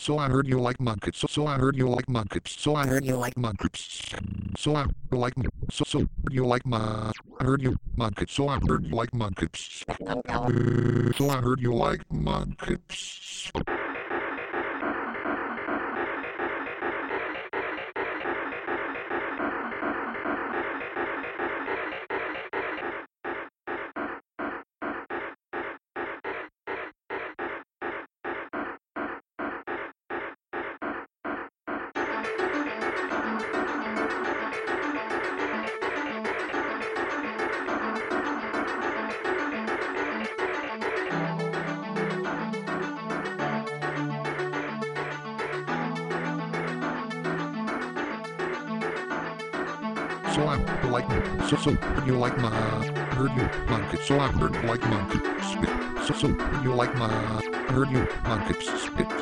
So I heard you like Mudkips. So, so I heard you like Mudkips. So I heard you like Mudkips. So I like so so you like my I heard you Mudkips. So I heard you like Mudkips. So I heard you like Mudkips. So I like so so you like my heard you monkey. So I heard like monkey spit. So so you like my heard you monkey spit.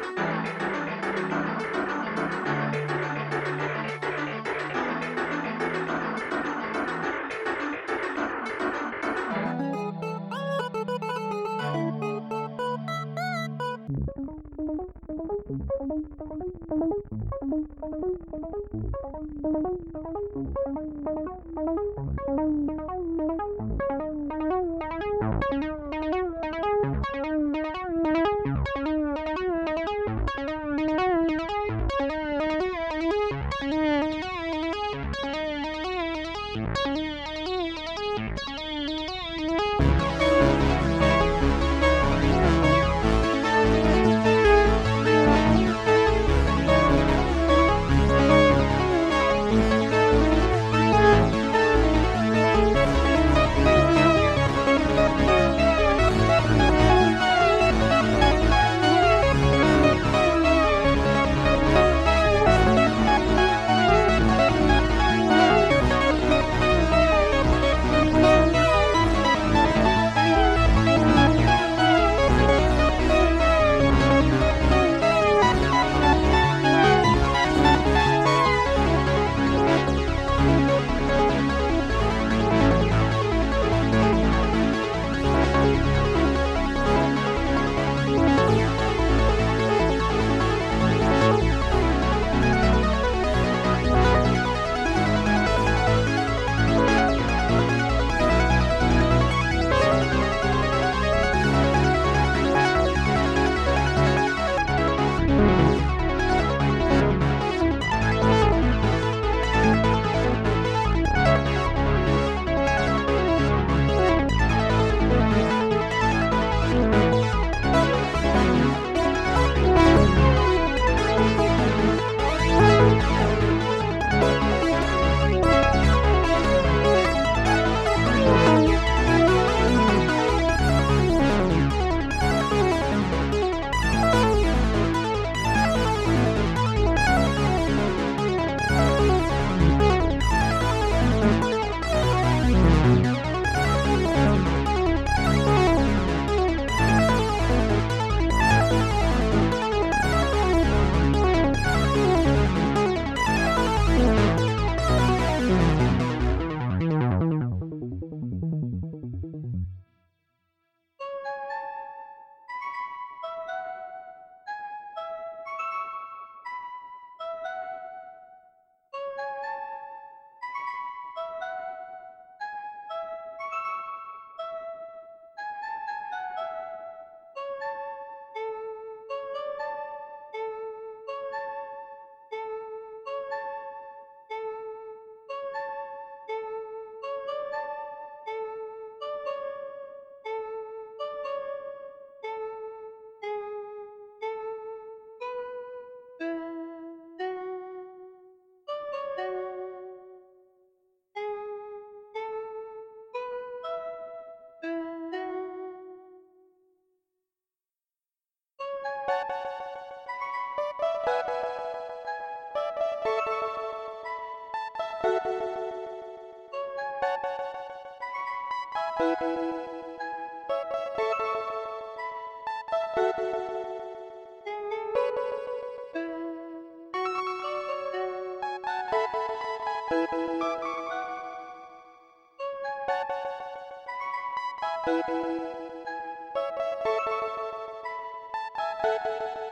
Música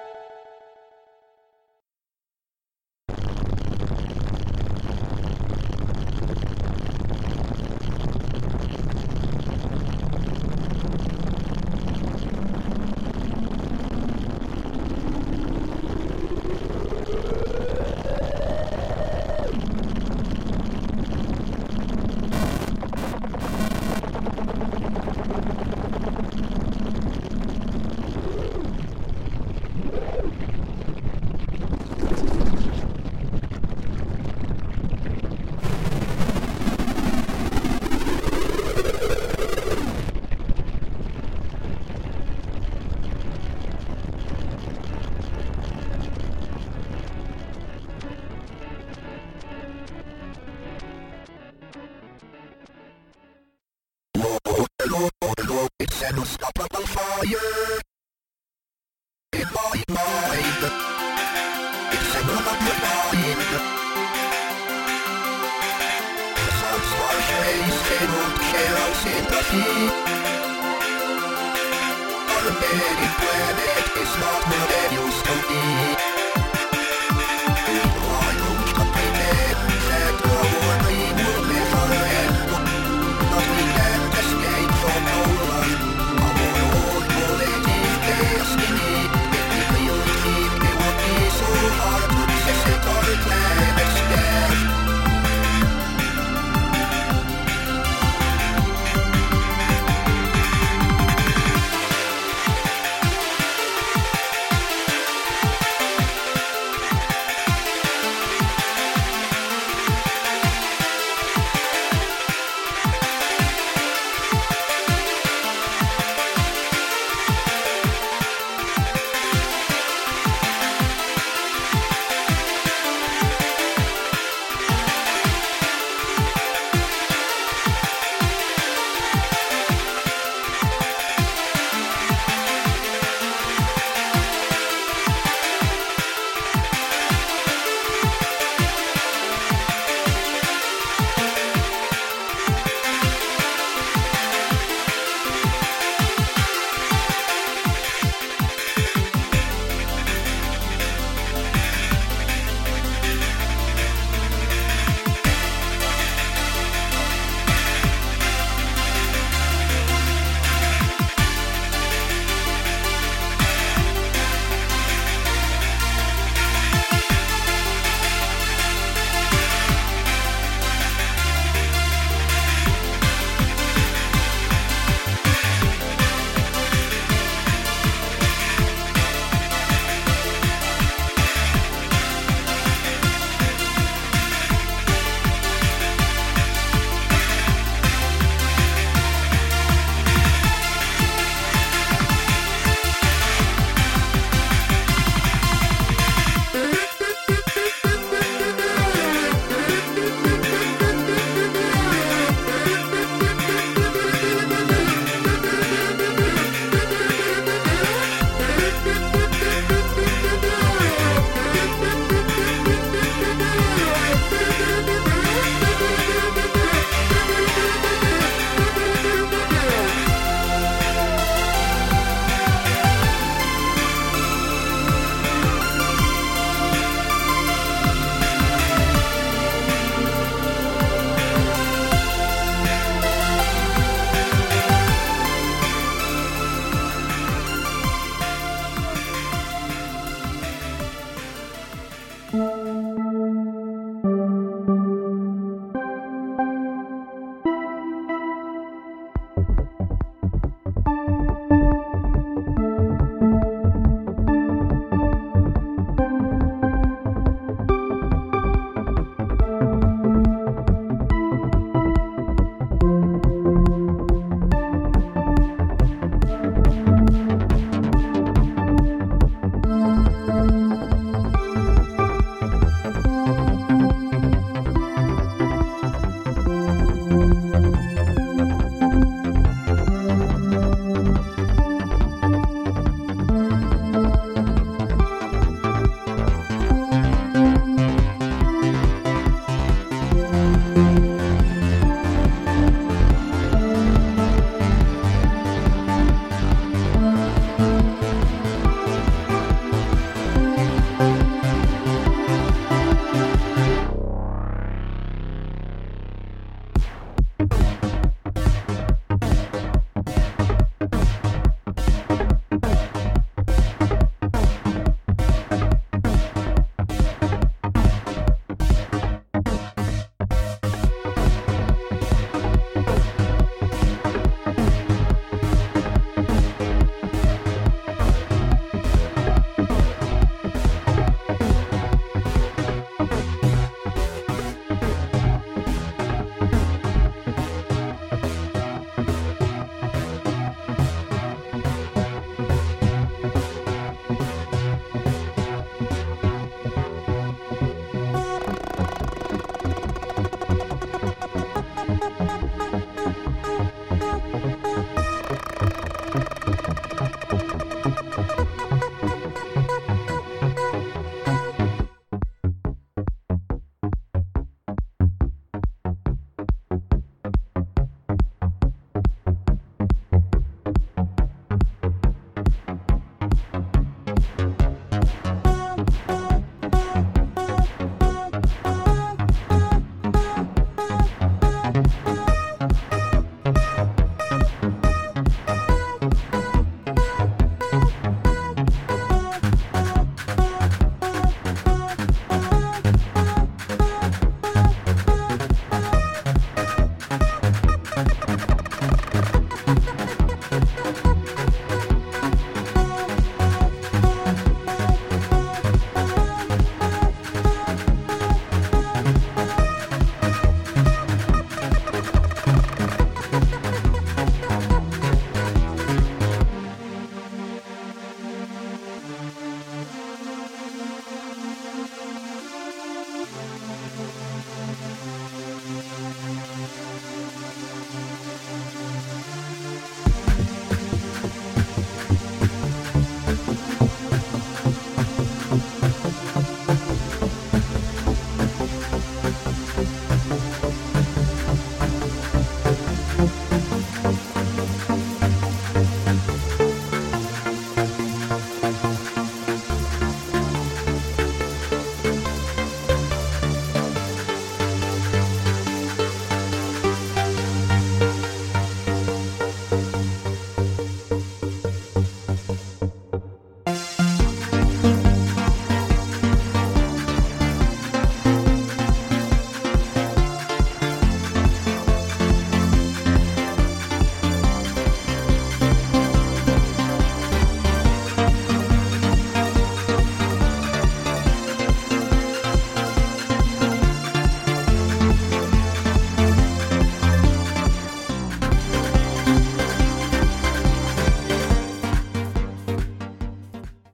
planet is not what it used to be.